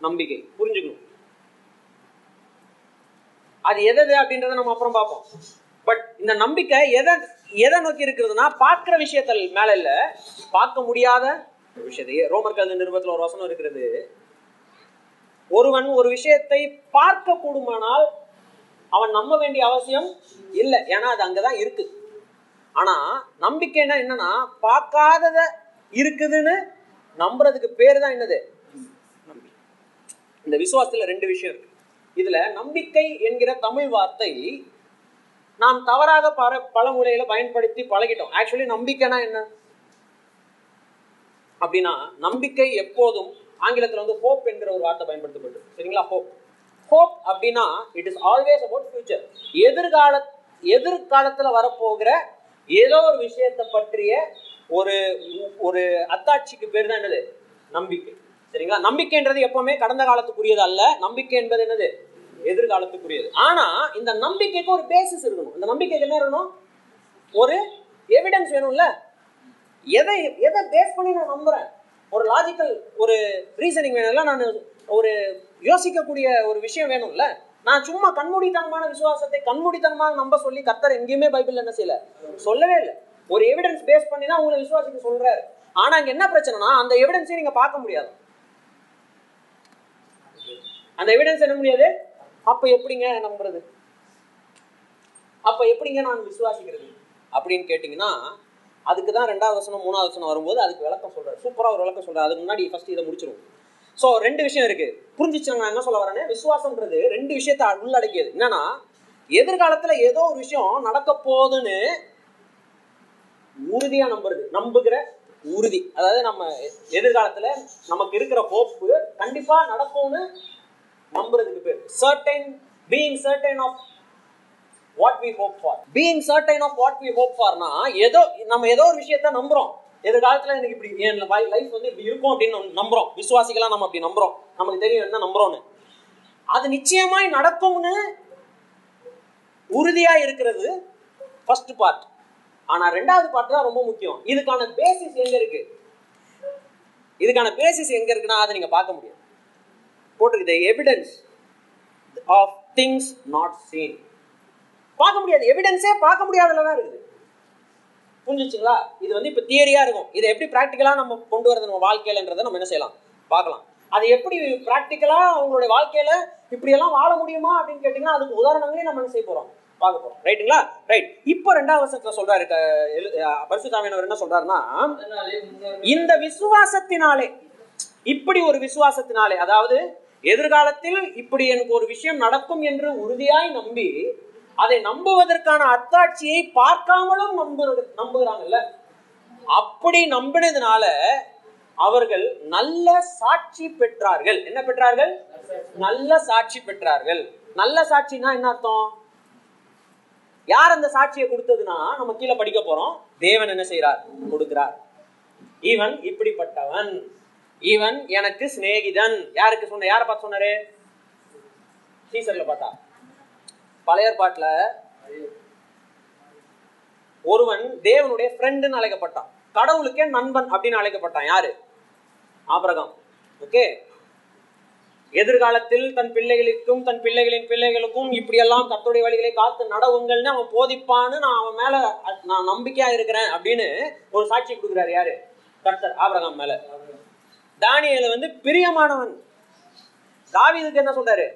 A: நம்பிக்கை. புரிஞ்சுக்கணும். அது எதது அப்படின்றத நம்ம அப்புறம் பார்ப்போம். பட் இந்த நம்பிக்கை எதை எதை நோக்கி இருக்கிறதுனா பார்க்கிற விஷயத்தில் மேல இல்ல பார்க்க முடியாத விஷயத்தையே விஷயத்தை. ரோமர் கல்வி நிருபத்துல ஒரு வசனம் இருக்கிறது. ஒருவன் ஒரு விஷயத்தை பார்க்க கூடுமானால் அவன் நம்ப வேண்டிய அவசியம் இல்லை. ஏன்னா அது அங்கதான் இருக்கு. ஆனா நம்பிக்கைன்னா என்னன்னா பார்க்காதத இருக்குதுன்னு நம்புறதுக்கு பேர் தான் என்னது? நம்பிக்கை. இந்த விசுவாசத்துல ரெண்டு விஷயம் இருக்கு. இதுல நம்பிக்கை என்கிற தமிழ் வார்த்தை நாம் தவறாக பல பல பயன்படுத்தி பழகிட்டோம். ஆக்சுவலி நம்பிக்கைனா என்ன? அப்படின்னா நம்பிக்கை எப்போதும் ஆங்கிலத்தில் வந்து ஹோப் என்கிற ஒரு வார்த்தை பயன்படுத்தப்பட்டு சரிங்களா ஹோப் ஹோப் அப்படின்னா it is always about future எதிர்கால எதிர்காலத்தில் வரப்போகிற ஏதோ ஒரு விஷயத்தை பற்றிய ஒரு ஒரு அத்தாட்சிக்கு பேர் தான் என்னது? நம்பிக்கை. சரிங்களா? நம்பிக்கைன்றது எப்பவுமே கடந்த காலத்துக்குரியது அல்ல நம்பிக்கை என்பது என்னது? எதிர்காலத்துக்குரியது. ஆனா இந்த நம்பிக்கைக்கு ஒரு பேசிஸ் இருக்கணும். இந்த நம்பிக்கைக்கு என்ன இருக்கணும்? ஒரு எவிடன்ஸ் வேணும்ல? எதை எதை பேஸ் பண்ணி நான் நம்புறேன்? ஒரு லாஜிக்கல் ஒரு ரீசனிங் வேணும்ல? நான் ஒரு யோசிக்கக்கூடிய ஒரு விஷயம் வேணும்ல? நான் சும்மா கண்மூடித்தனமான விசுவாசத்தை கண்மூடித்தனமாக நம்ப சொல்லி கத்தர் எங்கேயுமே பைபிள் என்ன செய்யல? சொல்லவே இல்லை. ஒரு எவிடன்ஸ் பேஸ் பண்ணி தான் உங்களை விசுவாசிக்க சொல்றாரு. ஆனா அங்க என்ன பிரச்சனைனா அந்த எவிடன்ஸையும் நீங்க பார்க்க முடியாது. அந்த எவிடன்ஸ் என்ன முடியாது? அப்ப எப்படிங்க நம்புறது? அப்ப எப்படிங்க நான் விசுவாசிக்கிறது? அப்படின்னு கேட்டிங்கன்னா அதுக்கு தான் ரெண்டாவது வசனம் மூணாவது வசனம் வரும்போது அதுக்கு விளக்கம் சொல்றாரு. சூப்பரா ஒரு விளக்கம் சொல்றாரு. அதுக்கு முன்னாடி ஃபர்ஸ்ட் இதை முடிச்சிருவோம். ஸோ ரெண்டு விஷயம் இருக்கு. புரிஞ்சிச்சு நான் என்ன சொல்ல வரேன்னு விசுவாசம்ன்றது ரெண்டு விஷயத்தை உள்ளடக்கியது. என்னன்னா எதிர்காலத்துல ஏதோ ஒரு விஷயம் நடக்க போகுதுன்னு உறுதியா நம்புறது. நம்புகிற உறுதி. அதாவது நம்ம எதிர்காலத்துல நமக்கு இருக்கிற ஹோப்பு கண்டிப்பா நடக்கும்னு நம்புறதுக்கு பேர். Certain being certain of what we hope for being certain of what we hope ஃபார்னா ஏதோ நம்ம ஏதோ ஒரு விஷயத்த நம்புறோம். எதிர்காலத்துல எனக்கு இப்படி என் லைஃப் வந்து இப்படி இருக்கும் அப்படின்னு நம்புறோம். விசுவாசிகளா நம்ம அப்படி நம்புறோம். நமக்கு தெரியும் என்ன நம்புறோம்னு. அது நிச்சயமாய் நடக்கும்னு உறுதியா இருக்கிறது ஃபர்ஸ்ட் பார்ட் ஆனா ரெண்டாவது பார்ட் தான் ரொம்ப முக்கியம். இதுக்கான பேசிஸ் எங்க இருக்கு? இதுக்கான பேசிஸ் எங்க இருக்குன்னா அதை நீங்க பார்க்க முடியாது போட்டிருக்கு evidence of things not seen பார்க்க முடியாது. எவிடன்ஸே பார்க்க முடியாததுல தான் இருக்குது. புரிஞ்சுச்சுங்களா? இது வந்து இப்போ தியரியாக இருக்கும். இதை எப்படி ப்ராக்டிக்கலாக நம்ம கொண்டு வரது நம்ம வாழ்க்கையிலன்றதை நம்ம என்ன செய்யலாம்? பார்க்கலாம். அது எப்படி ப்ராக்டிக்கலாக அவங்களுடைய வாழ்க்கையில் இப்படியெல்லாம் வாழ முடியுமா அப்படின்னு கேட்டிங்கன்னா அதுக்கு உதாரணங்களே நம்ம என்ன செய்ய போகிறோம் பார்க்க போகிறோம் ரைட்டுங்களா ரைட் இப்போ ரெண்டாவது வருஷத்தில் சொல்கிறாரு க- எழு- என்ன
B: சொல்கிறாருன்னா
A: இந்த விசுவாசத்தினாலே இப்படி ஒரு விசுவாசத்தினாலே அதாவது எதிர்காலத்தில் இப்படி எனக்கு ஒரு விஷயம் நடக்கும் என்று உறுதியாய் நம்பி அதை நம்புவதற்கான அத்தாட்சியை பார்க்காமலும் நம்பு நம்புகிறாங்கல்ல? அப்படி நம்பினதுனால அவர்கள் நல்ல சாட்சி பெற்றார்கள். என்ன பெற்றார்கள்? நல்ல சாட்சி பெற்றார்கள். நல்ல சாட்சினா என்ன அர்த்தம்? யார் அந்த சாட்சியை கொடுத்ததுன்னா நம்ம கீழே படிக்க போறோம். தேவன் என்ன செய்யறார் கொடுக்கிறார். இவன் இப்படிப்பட்டவன். இவன் எனக்கு சிநேகிதன். யாருக்கு சொன்ன யாரை பார்த்து சொன்னாரு? சீசர்ல பார்த்தா. பழைய ஏற்பாட்டுல ஒருவன் தேவனுடைய ஃப்ரெண்டுன்னு அழைக்கப்பட்டான். கடவுளுக்கே நண்பன் அப்படின்னு அழைக்கப்பட்டான். யாரு? ஆபரகம். ஓகே? எதிர்காலத்தில் தன் பிள்ளைகளுக்கும் தன் பிள்ளைகளின் பிள்ளைகளுக்கும் இப்படியெல்லாம் கர்த்தருடைய வழிகளை காத்து நடவுங்கள்னு அவன் போதிப்பான்னு நான் அவன் மேல நான் நம்பிக்கையா இருக்கிறேன் அப்படின்னு ஒரு சாட்சி கொடுக்குறாரு. யாரு? கர்த்தர் ஆபிரகாம் மேல. தானியல வந்து பிரியமானவன். தாவிதுக்கு என்ன சொல்றாரு?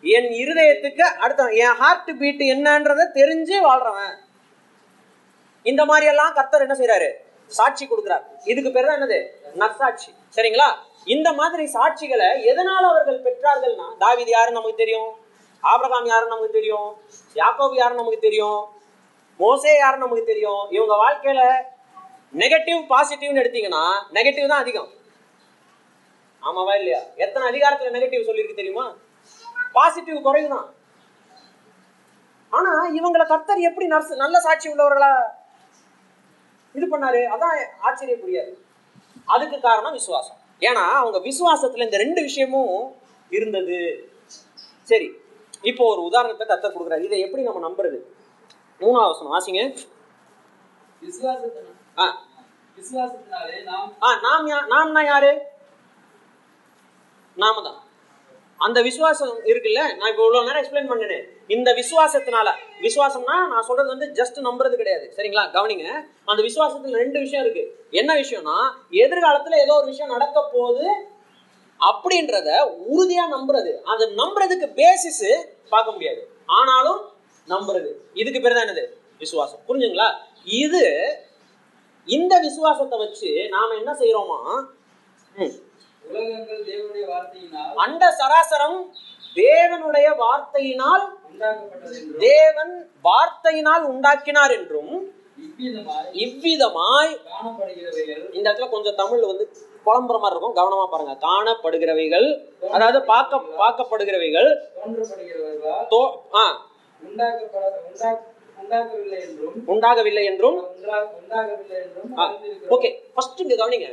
A: என் இருதயத்துக்கு அடுத்த என் ஹார்ட் பீட் என்னன்றத தெரிஞ்சு வாழ்றவன். இந்த மாதிரி எல்லாம் கர்த்தர் என்ன செய்யறாரு சாட்சி கொடுக்கிறார். இதுக்கு பேர் தான் என்னது? நற்சாட்சி. சரிங்களா? இந்த மாதிரி சாட்சிகளை எதனால அவர்கள் பெற்றார்கள்னா தாவீது யாருன்னு நமக்கு தெரியும்? ஆபிரகாம் யாருன்னு நமக்கு தெரியும்? யாக்கோப் யாருன்னு நமக்கு தெரியும்? மோசே யாருன்னு நமக்கு தெரியும்? இவங்க வாழ்க்கையில நெகட்டிவ் பாசிட்டிவ்னு எடுத்தீங்கன்னா நெகட்டிவ் தான் அதிகம். ஆமாவா இல்லையா? எத்தனை அதிகாரத்துல நெகட்டிவ் சொல்லியிருக்கு தெரியுமா? பாசிட்டிவ் குறைவுதான். ஆனா இவங்களை கர்த்தர் எப்படி நர்ஸ் நல்ல சாட்சி உள்ளவர்களா இது பண்ணாரு? அதான் ஆச்சரியப்படுயாது அதுக்கு காரணம் விசுவாசம். ஏன்னா அவங்க விசுவாசத்துல இந்த ரெண்டு விஷயமும் இருந்தது. சரி இப்போ ஒரு உதாரணத்தை கர்த்தர் கொடுக்குறாரு. இதை எப்படி நம்ம நம்புறது? மூணாவது வசனம். வாசிங்க.
B: விசுவாசத்தினாலே நாம்
A: ஆ நாம் யாரு? நாம தான் அந்த விசுவாசம் இருக்குல்ல? நான் இப்போ இவ்வளோ நேரம் எக்ஸ்பிளைன் பண்ணினேன் இந்த விசுவாசத்தினால விசுவாசம்னா நான் சொல்றது வந்து ஜஸ்ட் நம்புறது கிடையாது. சரிங்களா? கவனிங்க. அந்த விசுவாசத்துல ரெண்டு விஷயம் இருக்கு. என்ன விஷயம்னா எதிர்காலத்துல ஏதோ ஒரு விஷயம் நடக்க போகுது அப்படின்றத உறுதியா நம்புறது. அது நம்புறதுக்கு பேசிஸ் பார்க்க முடியாது. ஆனாலும் நம்புறது. இதுக்கு பேர் தான் என்னது? விசுவாசம். புரிஞ்சுங்களா? இது இந்த விசுவாசத்தை வச்சு நாம என்ன செய்யறோமா அண்ட சராசரம் தேவனுடைய வார்த்தையினால் தேவன் வார்த்தையினால் உண்டாக்கினார் என்றும்
B: இவ்விதமாய்
A: இந்த இடத்துல கொஞ்சம் தமிழ் வந்து குழம்புற மாதிரி இருக்கும். கவனமா பாருங்க. காணப்படுகிறவைகள் அதாவது பார்க்க பார்க்கப்படுகிறவைகள் உண்டாகவில்லை என்றும். ஓகே ஃபர்ஸ்ட் இங்க கவனிங்க.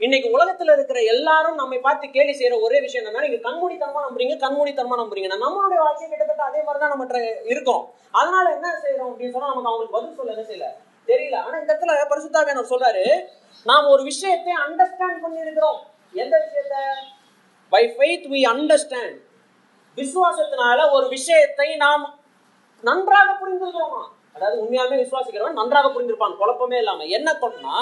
A: இன்னைக்கு உலகத்துல இருக்கிற எல்லாரும் நம்மை பார்த்து கேலி செய்யற ஒரே விஷயம் என்னன்னா நீங்க கண்மூடித்தனமா நம்புறீங்க கண்மூடித்தனமா நம்புறீங்க. நம்மளுடைய வாழ்க்கை கிட்டத்தட்ட அதே மாதிரி தான் நம்ம இருக்கோம். அதனால என்ன செய்யறோம் அப்படின்னு சொன்னா நமக்கு அவங்களுக்கு பதில் சொல்ல என்ன செய்யல? தெரியல. ஆனா இந்த இடத்துல பரிசுத்தாவியானவர் சொல்றாரு நாம் ஒரு விஷயத்தை அண்டர்ஸ்டாண்ட் பண்ணி இருக்கிறோம் எந்த விஷயத்த? பை ஃபெய்த் வி அண்டர்ஸ்டாண்ட் விசுவாசத்தினால ஒரு விஷயத்தை நாம் நன்றாக புரிந்திருக்கிறோமா? அதாவது உண்மையாலுமே விசுவாசிக்கிறவன் நன்றாக புரிந்திருப்பான் குழப்பமே இல்லாம. என்ன பண்ணா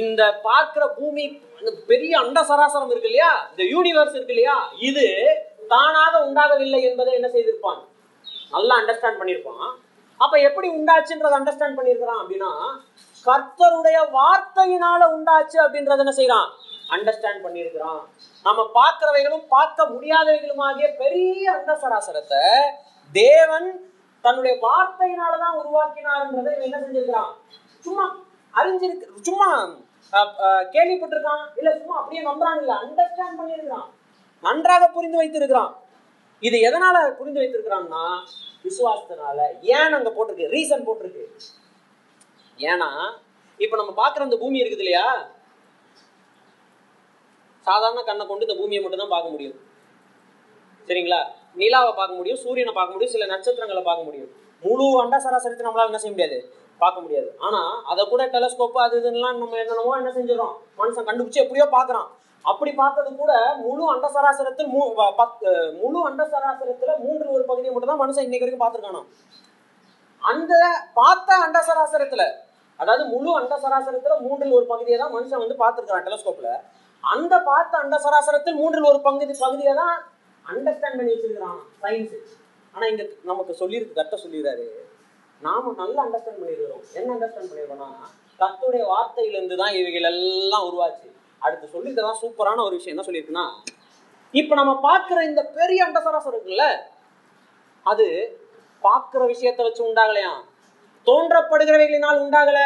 A: இந்த பார்க்கிற பூமி அந்த பெரிய அண்ட சராசரம் இருக்கு இல்லையா? இந்த யூனிவர்ஸ் இருக்கு இல்லையா? இது தானாக உண்டாகவில்லை என்பதை என்ன செய்திருப்பான்? நல்லா அண்டர்ஸ்டாண்ட் பண்ணியிருப்பான். அப்ப எப்படி உண்டாச்சுன்றதை அண்டர்ஸ்டாண்ட் பண்ணியிருக்கிறான் அப்படின்னா கர்த்தருடைய வார்த்தையினால உண்டாச்சு அப்படின்றத என்ன செய்யறான்? அண்டர்ஸ்டாண்ட் பண்ணியிருக்கிறான். நம்ம பார்க்கிறவைகளும் பார்க்க முடியாதவைகளுமாகிய பெரிய அண்ட சராசரத்தை தேவன் தன்னுடைய வார்த்தையினாலதான் உருவாக்கினார்ன்றதை என்ன செஞ்சிருக்கிறான்? சும்மா அறிஞ்சிருக்கு சும்மா கேள்விப்பட்டிருக்கான். இல்ல சும்மா அப்படியே நம்புறான் இல்ல அண்டர்ஸ்டாண்ட் பண்ணியிருக்கிறான். நன்றாக புரிந்து வைத்திருக்கிறான். இது எதனால புரிந்து வைத்திருக்கிறான்னா விசுவாசத்தினால ஏன் அங்க போட்டிருக்கு? ரீசன் போட்டிருக்கு. ஏன்னா இப்ப நம்ம பாக்குற அந்த பூமி இருக்குது இல்லையா? சாதாரண கண்ணை கொண்டு இந்த பூமியை மட்டும் தான் பார்க்க முடியும். சரிங்களா? நிலாவை பார்க்க முடியும் சூரியனை பார்க்க முடியும் சில நட்சத்திரங்களை பார்க்க முடியும். முழு அண்டா சராசரத்தை நம்மளால என்ன செய்ய முடியாது? பார்க்க முடியாது. ஆனா அதை கூட டெலஸ்கோப்பு அது இதுலாம் நம்ம என்னென்னமோ என்ன செஞ்சிடறோம். மனுஷன் கண்டுபிடிச்சு எப்படியோ பார்க்குறான். அப்படி பார்த்தது கூட முழு அண்ட சராசரத்தில் மூ பத்து முழு அண்ட சராசரத்தில் மூன்று ஒரு பகுதியை மட்டும் தான் மனுஷன் இன்னைக்கு வரைக்கும் பார்த்துருக்கானா? அந்த பார்த்த அண்ட சராசரத்தில் அதாவது முழு அண்ட சராசரத்தில் மூன்றில் ஒரு பகுதியை தான் மனுஷன் வந்து பார்த்துருக்கான் டெலஸ்கோப்ல அந்த பார்த்த அண்ட சராசரத்தில் மூன்றில் ஒரு பகுதி பகுதியை தான் அண்டர்ஸ்டாண்ட் பண்ணி வச்சிருக்கிறான் சயின்ஸ் ஆனா இங்க நமக்கு சொல்லியிருக்கு கத்த சொல்லிடுறாரு. நாம நல்லா அண்டர்ஸ்டாண்ட் பண்ணிருக்கிறோம் என்ன அண்டர்ஸ்டாண்ட் பண்ணிருக்கோம்னா கத்துடைய வார்த்தையிலிருந்து தான் இவைகள் எல்லாம் உருவாச்சு. அடுத்து சொல்லியிருக்கதான் சூப்பரான ஒரு விஷயம் என்ன சொல்லியிருக்குன்னா இப்ப நம்ம பார்க்கிற இந்த பெரிய அண்டசராசம் இருக்குல்ல அது பார்க்கிற விஷயத்தை வச்சு உண்டாகலையா? தோன்றப்படுகிறவைகளினால் உண்டாகல.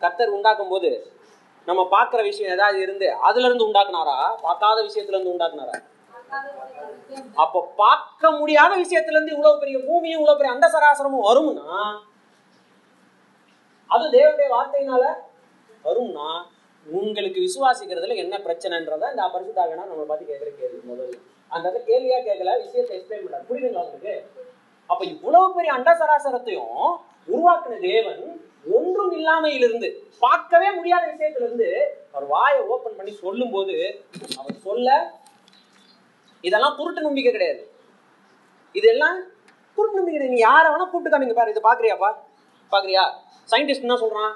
A: கர்த்தர் உண்டாக்கும் போது நம்ம பார்க்கிற விஷயம் ஏதாவது இருந்து அதுல இருந்து உண்டாக்குனாரா? பார்க்காத விஷயத்துல இருந்து உண்டாக்குனாரா? அப்போ பார்க்க முடியாத விஷயத்துல இருந்து இவ்வளவு பெரிய பூமியும் இவ்வளவு பெரிய அண்ட சராசரமும் வரும்னா அது தேவனுடைய வார்த்தையினால வரும்னா உங்களுக்கு விசுவாசிக்கிறதுல என்ன பிரச்சனைன்றத இந்த பரிசுத்தாகனா நம்ம பார்த்து கேட்கிற கேள்வி முதல்ல. அந்த இடத்துல கேள்வியா கேட்கல விஷயத்தை எக்ஸ்பிளைன் பண்ண புரியுதுங்களா உங்களுக்கு? அப்ப இவ்வளவு பெரிய அண்ட சராசரத்தையும் உருவாக்குன தேவன் ஒன்றும் இல்லாமையிலிருந்து பார்க்கவே முடியாத விஷயத்துல இருந்து அவர் வாயை ஓபன் பண்ணி சொல்லும் போது அவர் சொல்ல இதெல்லாம் குருட்டு நம்பிக்கை கிடையாது. இதெல்லாம் குருட்டு நம்பிக்கை கிடையாது. நீ யாரை வேணா கூப்பிட்டு காமிங்க பாரு இதை பாக்குறியாப்பா? பாக்குறியா? சயின்டிஸ்ட் என்ன சொல்றான்.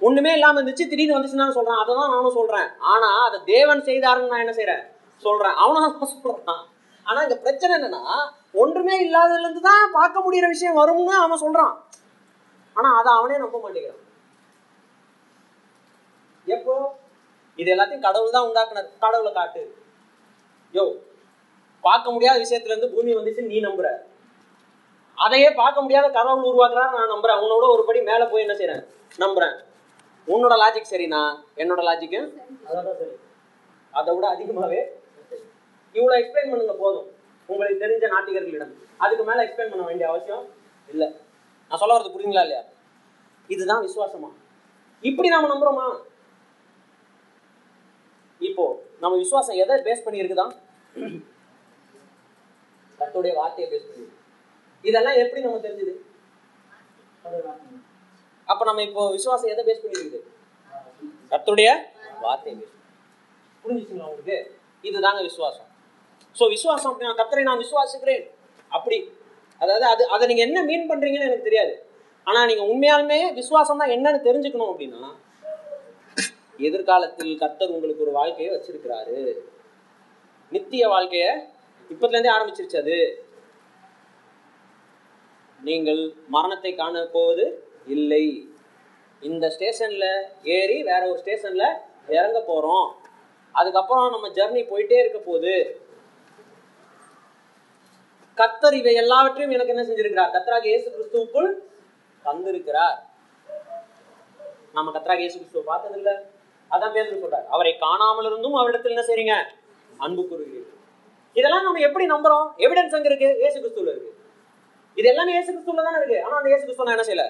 A: ஒண்ணுமே இல்லாம இருந்துச்சு திடீர்னு வந்துச்சுன்னு சொல்றான். அதை தான் நானும் சொல்றேன். ஆனா அதை தேவன் செய்தாருன்னு நான் என்ன செய்யறேன் சொல்றேன். அவனும் அதான் சொல்றான். ஆனா இங்க பிரச்சனை என்னன்னா ஒன்றுமே இல்லாததுல இருந்து தான் பார்க்க முடியற விஷயம் வரும்னு அவன் சொல்றான். ஆனா அதை அவனே நம்ப மாட்டேங்கிறான். எப்போ? இது எல்லாத்தையும் கடவுள் தான் உண்டாக்குனார். கடவுளை காட்டு. யோ பார்க்க முடியாத விஷயத்துல இருந்து பூமி வந்துச்சு நீ நம்புற. அதையே பார்க்க முடியாத கடவுள் உருவாக்குறாரு நான் நம்புறேன். உன்னோட ஒரு படி மேல போய் என்ன செய்றேன்? நம்புறேன். உன்னோட லாஜிக் சரினா என்னோட லாஜிக்கு அதை விட அதிகமாவே இவ்வளவு எக்ஸ்பிளைன் பண்ணுங்க போதும். உங்களுக்கு தெரிஞ்ச நாட்டிகர்களிடம் அதுக்கு மேல எக்ஸ்பிளைன் பண்ண வேண்டிய அவசியம் இல்ல. நான் சொல்ல வரது புரியுங்களா இல்லையா? இதுதான் விசுவாசமா? இப்படி நாம நம்புறோமா? இப்போ நம்ம விசுவாசம் எதை பேஸ் பண்ணி இருக்குதான் கத்துடைய வார்த்தையை பேஸ் பண்ணி இதெல்லாம் எப்படி நம்ம தெரிஞ்சது? அப்ப நம்ம இப்போ விசுவாசம் எதை பேஸ் பண்ணி இருக்குது கத்துடைய வார்த்தையை பேஸ் புரிஞ்சுச்சுங்களா உங்களுக்கு? இதுதாங்க விசுவாசம். ஸோ விசுவாசம் அப்படின்னா கத்தரை நான் விசுவாசிக்கிறேன். அப்படி. அதாவது அது அதை நீங்க என்ன மீன் பண்றீங்கன்னு எனக்கு தெரியாது. ஆனா நீங்க உண்மையாலுமே விசுவாசம் தான் என்னன்னு தெரிஞ்சுக்கணும் அப்படின்னா எதிர்காலத்தில் கர்த்தர் உங்களுக்கு ஒரு வாழ்க்கையை வச்சிருக்கிறாரு. நித்திய வாழ்க்கைய இப்பத்துல இருந்தே ஆரம்பிச்சிருச்சு அது. நீங்கள் மரணத்தை காண போவது இல்லை. இந்த ஸ்டேஷன்ல ஏறி வேற ஒரு ஸ்டேஷன்ல இறங்க போறோம். அதுக்கப்புறம் நம்ம ஜெர்னி போயிட்டே இருக்க போகுது கத்தர் இவை எல்லாவற்றையும் எனக்கு என்ன செஞ்சிருக்கிறார்? கத்தராக இயேசு கிறிஸ்துவுக்குள் தந்திருக்கிறார். நம்ம கத்தராக இயேசு கிறிஸ்துவை பார்த்தது அதான் பேர் சொல்றார். அவரை காணாமல் இருந்தும் அவரிடத்தில் என்ன செய்றீங்க? அன்பு கூறுகிறீர்கள். இதெல்லாம் நம்ம எப்படி நம்புறோம்? எவிடன்ஸ் அங்க இருக்கு. ஏசு கிறிஸ்துல இருக்கு. இது எல்லாமே ஏசு கிறிஸ்துல தானே இருக்கு. ஆனா அந்த ஏசு கிறிஸ்துவ நான் என்ன செய்யல?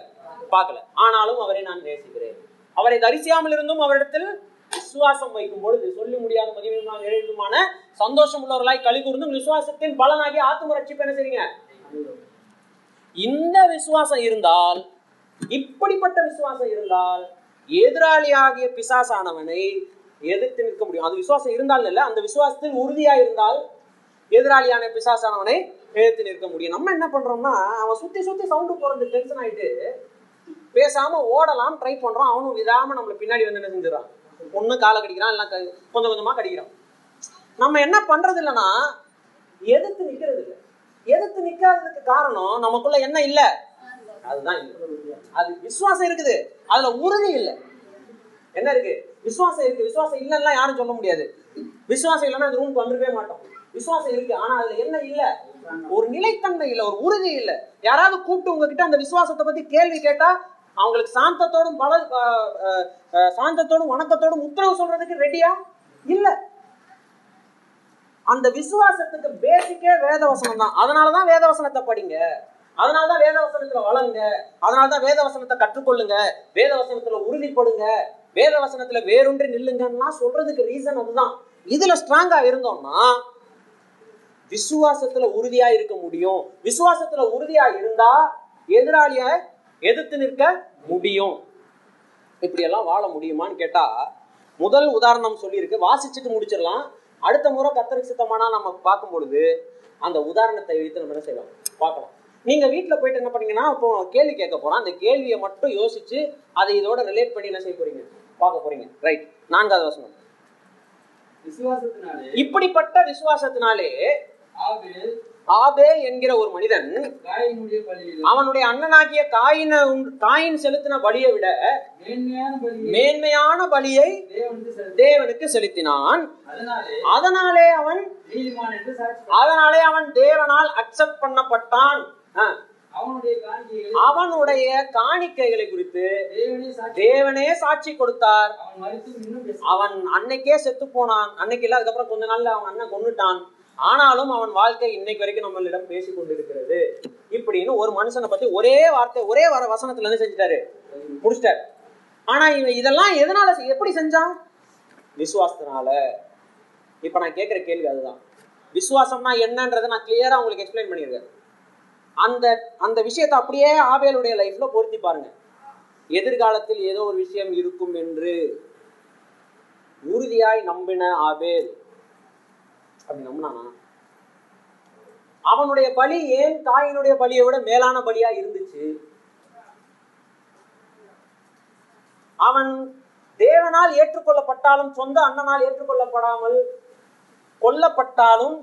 A: பார்க்கல. ஆனாலும் அவரை நான் நேசிக்கிறேன். அவரை தரிசியாமல் இருந்தும் அவரிடத்தில் விசுவாசம் வைக்கும் பொழுது சொல்லி முடியாத மகிமையுமான நிறைவுமான சந்தோஷம் உள்ளவர்களாய் கழி கூர்ந்தும் விசுவாசத்தின் பலனாகி ஆத்ம ரட்சிப்பு என்ன செய்றீங்க? இந்த விசுவாசம் இருந்தால் இப்படிப்பட்ட விசுவாசம் இருந்தால் எதிராளியாகிய பிசாசானவனை எதிர்த்து நிற்க முடியும். அது விசுவாசம் இருந்தால் இல்ல அந்த விசுவாசத்தில் உறுதியா இருந்தால் எதிராளியான பிசாசானவனை எதிர்த்து நிற்க முடியும். நம்ம என்ன பண்றோம்னா அவன் சுத்தி சுத்தி சவுண்டு போறது டென்ஷன் ஆயிட்டு பேசாம ஓடலாம் ட்ரை பண்றோம் அவனும் விடாம நம்மள பின்னாடி வந்து என்ன செஞ்சிடறான்? ஒண்ணு காலை கடிக்கிறான் இல்ல க- கொஞ்சம் கொஞ்சமா கடிக்கிறான். நம்ம என்ன பண்றது இல்லைன்னா எதிர்த்து நிக்கிறது இல்லை எதிர்த்து நிக்காததுக்கு காரணம் நமக்குள்ள என்ன இல்லை? அதுதான் அது விசுவாசம் இருக்குது. அதுல உறுதி இல்லை. என்ன இருக்கு? விசுவாசம் இருக்கு. விசுவாசம் இல்லைன்னா யாரும் சொல்ல முடியாது. விசுவாசம் இல்லைன்னா அந்த ரூமுக்கு வந்துருக்கவே மாட்டோம். விசுவாசம் இருக்கு. ஆனா அதுல என்ன இல்ல? ஒரு நிலைத்தன்மை இல்ல. ஒரு உறுதி இல்ல. யாராவது கூப்பிட்டு உங்ககிட்ட அந்த விசுவாசத்தை பத்தி கேள்வி கேட்டா அவங்களுக்கு சாந்தத்தோடும் பல அஹ், அஹ், சாந்தத்தோடும் வணக்கத்தோடும் உத்தரவு சொல்றதுக்கு ரெடியா இல்ல. அந்த விசுவாசத்துக்கு பேசிக்கே வேதவசனம் தான். அதனாலதான் வேதவசனத்தை படிங்க. அதனாலதான் வேதவசனத்துல வளருங்க. அதனாலதான் வேதவசனத்தை கற்றுக்கொள்ளுங்க. வேதவசனத்துல உறுதிப்படுங்க. வேதவசனத்துல வேறொன்று நில்லுங்கன்னா சொல்றதுக்கு ரீசன் அதுதான். இதுல ஸ்ட்ராங்கா இருந்தோம்னா விசுவாசத்துல உறுதியா இருக்க முடியும். விசுவாசத்துல உறுதியா இருந்தா எதிராளிய எதிர்த்து நிற்க முடியும். இப்படி எல்லாம் வாழ முடியுமான்னு கேட்டா முதல் உதாரணம் சொல்லியிருக்கு. வாசிச்சுட்டு முடிச்சிடலாம். அடுத்த முறை கத்தருக்கு சித்தமானா நம்ம பார்க்கும் பொழுது அந்த உதாரணத்தை வைத்து நம்ம என்ன செய்யலாம்? பார்க்கலாம். நீங்க வீட்ல போயிட்டு என்ன பண்ணீங்கன்னா இப்போ கேள்வி கேட்க போறோம். அந்த கேள்வியை மட்டும் யோசிச்சு அதை இதோட ரிலேட் பண்ணி என்ன செய்ய போறீங்க? பார்க்க போறீங்க. ரைட் நான்காவது வசனம். இப்படிப்பட்ட விசுவாசத்தினாலே ஆபே என்கிற ஒரு மனிதன் அவனுடைய அண்ணனாகிய காயின காயின் செலுத்தின பலியை விட
B: மேன்மையான பலியை தேவனுக்கு செலுத்தி
A: தேவனுக்கு செலுத்தினான்.
B: அதனாலே
A: அவன் அதனாலே அவன் தேவனால் அக்செப்ட் பண்ணப்பட்டான்.
B: அவனுடைய காணிக்கைகளை
A: குறித்து
B: தேவனே சாட்சி
A: கொடுத்தார்.
B: அவன்
A: அன்னைக்கே செத்து போனான். அன்னைக்கு இல்ல அதுக்கப்புறம் கொஞ்ச நாள்ல அவன் அண்ணன் கொன்னுட்டான். ஆனாலும் அவன் வாழ்க்கை இன்னைக்கு வரைக்கும் நம்மளிடம் பேசி கொண்டிருக்கிறது. இப்படின்னு ஒரு மனுஷனை பத்தி ஒரே வார்த்தை ஒரே வர வசனத்துல என்ன செஞ்சிட்டாரு. முடிச்சிட்டாரு. ஆனா இவன் இதெல்லாம் எதனால எப்படி செஞ்சான்? விசுவாசத்தினால. இப்ப நான் கேட்கிற கேள்வி அதுதான். விசுவாசம்னா என்னன்றதை நான் கிளியரா உங்களுக்கு எக்ஸ்பிளைன் பண்ணியிருக்கேன் அந்த அந்த விஷயத்தை அப்படியே ஆவேலுடைய லைஃப்ல பொருத்தி பாருங்க. எதிர்காலத்தில் ஏதோ ஒரு விஷயம் இருக்கும் என்று உறுதியாய் நம்பின ஆபேல் அப்படி நம்பினானா? அவனுடைய பலி ஏன் தாயினுடைய பலியை விட மேலான பலியா இருந்துச்சு? அவன் தேவனால் ஏற்றுக்கொள்ளப்பட்டாலும் சொந்த அண்ணனால் ஏற்றுக்கொள்ளப்படாமல் கொல்லப்பட்டாலும்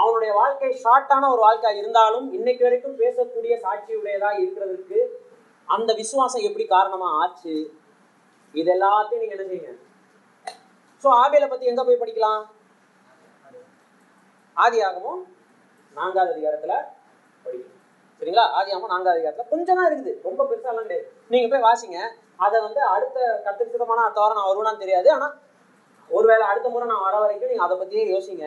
A: அவனுடைய வாழ்க்கை ஷார்ட்டான ஒரு வாழ்க்கை இருந்தாலும் இன்னைக்கு வரைக்கும் பேசக்கூடிய சாட்சியுடையதா இருக்கிறதுக்கு அந்த விசுவாசம் எப்படி காரணமா ஆச்சு? இது எல்லாத்தையும் நீங்க என்ன செய்யுங்க? சோ ஆபேலை பத்தி எங்க போய் படிக்கலாம்? ஆதியாகமும் நான்காவது அதிகாரத்துல படிக்கணும். சரிங்களா? ஆதியாகமும் நான்காவது அதிகாரத்துல கொஞ்சம் தான் இருக்குது. ரொம்ப பெருசாலாம் கிடையாது. நீங்க போய் வாசிங்க. அதை வந்து அடுத்த கத்திரித்தமான அடுத்த வாரம் நான் வருவேனான்னு தெரியாது. ஆனா ஒருவேளை அடுத்த முறை நான் வர வரைக்கும் நீங்க அதை பத்தியே யோசிங்க.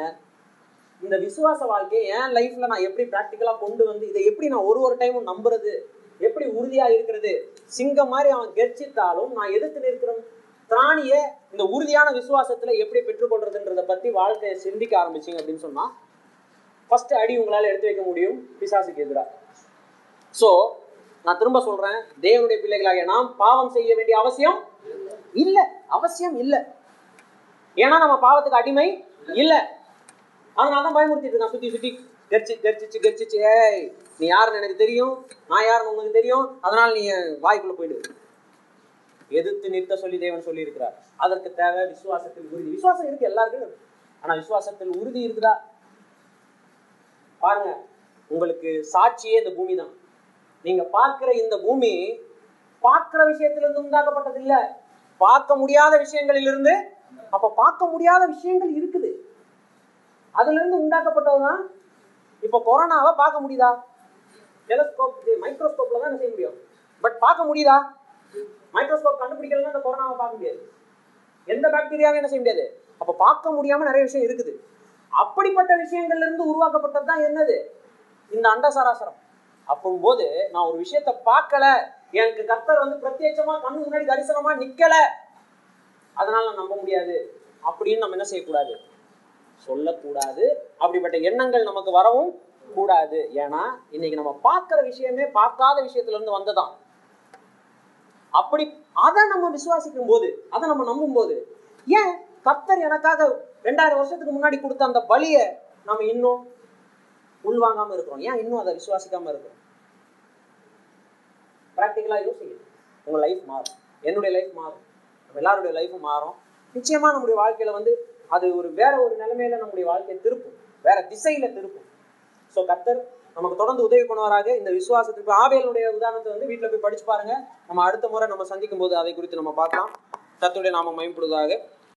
A: இந்த விசுவாச வாழ்க்கையை என் லைஃப்ல நான் எப்படி ப்ராக்டிக்கலா கொண்டு வந்து இதை எப்படி நான் ஒரு ஒரு டைமும் நம்புறது எப்படி உறுதியா இருக்கிறது சிங்கம் மாதிரி அவன் கெர்ச்சித்தாலும் நான் எதிர்த்து நிற்கிற திராணிய இந்த உறுதியான விசுவாசத்துல எப்படி பெற்றுக்கொள்றதுன்றத பத்தி வாழ்க்கையை சிந்திக்க ஆரம்பிச்சிங்க அப்படின்னு சொன்னா ஃபர்ஸ்ட் அடி உங்களால எடுத்து வைக்க முடியும் பிசாசுக்கு எதிராக சோ நான் திரும்ப சொல்றேன் தேவனுடைய பிள்ளைகளாகிய நாம் பாவம் செய்ய வேண்டிய அவசியம் இல்ல. அவசியம் இல்ல. ஏன்னா நம்ம பாவத்துக்கு அடிமை இல்ல. அதனால தான் பயமுறுத்திட்டு இருக்கான். சுத்தி சுத்தி கெரிச்சு கெரிச்சிச்சு கெரிச்சிச்சு. ஏய் நீ யாருன்னு எனக்கு தெரியும். நான் யாருன்னு உங்களுக்கு தெரியும். அதனால நீ வாய்க்குள்ள போயிடு. எதிர்த்து நிறுத்த சொல்லி தேவன் சொல்லி இருக்கிறார் அதற்கு தேவை விசுவாசத்தில் உறுதி. விசுவாசம் இருக்கு எல்லாருக்கும். ஆனா விசுவாசத்தில் உறுதி இருக்குதா? பாருங்க உங்களுக்கு சாட்சியே இந்த பூமி தான். நீங்க பார்க்கிற இந்த பூமி பார்க்கிற விஷயத்திலிருந்து உண்டாக்கப்பட்டது இல்ல பார்க்க முடியாத விஷயங்களிலிருந்து அப்ப பார்க்க முடியாத விஷயங்கள் இருக்குது. அதுல இருந்து உண்டாக்கப்பட்டதுதான் இப்ப கொரோனாவை பார்க்க முடியுதா? டெலஸ்கோப் மைக்ரோஸ்கோப்ல தான் என்ன செய்ய முடியும்? பட் பார்க்க முடியுதா? மைக்ரோஸ்கோப் கண்டுபிடிக்கலாம் அந்த கொரோனாவை பார்க்க முடியாது. எந்த பாக்டீரியாவும் என்ன செய்ய முடியாது? அப்ப பார்க்க முடியாம நிறைய விஷயம் இருக்குது. அப்படிப்பட்ட விஷயங்கள்ல இருந்து உருவாக்கப்பட்டது தான் என்னது? இந்த அண்ட சராசரம் அப்போது நான் ஒரு விஷயத்த பார்க்கல. எனக்கு கர்த்தர் வந்து பிரத்யட்சமா கண்ணு முன்னாடி தரிசனமா நிக்கல. அதனால நான் நம்ப முடியாது. அப்படின்னு நம்ம என்ன செய்யக்கூடாது? சொல்லக்கூடாது. அப்படிப்பட்ட எண்ணங்கள் நமக்கு வரவும் கூடாது. ஏன்னா இன்னைக்கு நம்ம பார்க்கிற விஷயமே பார்க்காத விஷயத்துல இருந்து வந்ததான் அப்படி அதை நம்ம விசுவாசிக்கும் போது அதை நம்ம நம்பும் போது ஏன் கர்த்தர் எனக்காக ரெண்டாயிரம் வருஷத்துக்கு முன்னாடி கொடுத்த அந்த பலியை நம்ம இன்னும் உள்வாங்காம இருக்கிறோம்? ஏன் இன்னும் அதை விசுவாசிக்காம இருக்கிறோம்? ப்ராக்டிக்கலா யோசிங்க. உங்க லைஃப் மாறும். என்னுடைய லைஃப் மாறும். நம்ம எல்லாருடைய லைஃப்பும் மாறும். நிச்சயமா நம்முடைய வாழ்க்கையில வந்து அது ஒரு வேற ஒரு நிலைமையில நம்முடைய வாழ்க்கையை திருப்பும். வேற திசையில திருப்பும். ஸோ கத்தர் நமக்கு தொடர்ந்து உதவி பண்ணுவாராக. இந்த விசுவாசத்துக்கு ஆபேலுடைய உதாரணத்தை வந்து வீட்டில் போய் படிச்சு பாருங்க. நம்ம அடுத்த முறை நம்ம சந்திக்கும் போது அதை குறித்து நம்ம பார்க்கலாம். கர்த்தருடைய நாம மயன்படுவதாக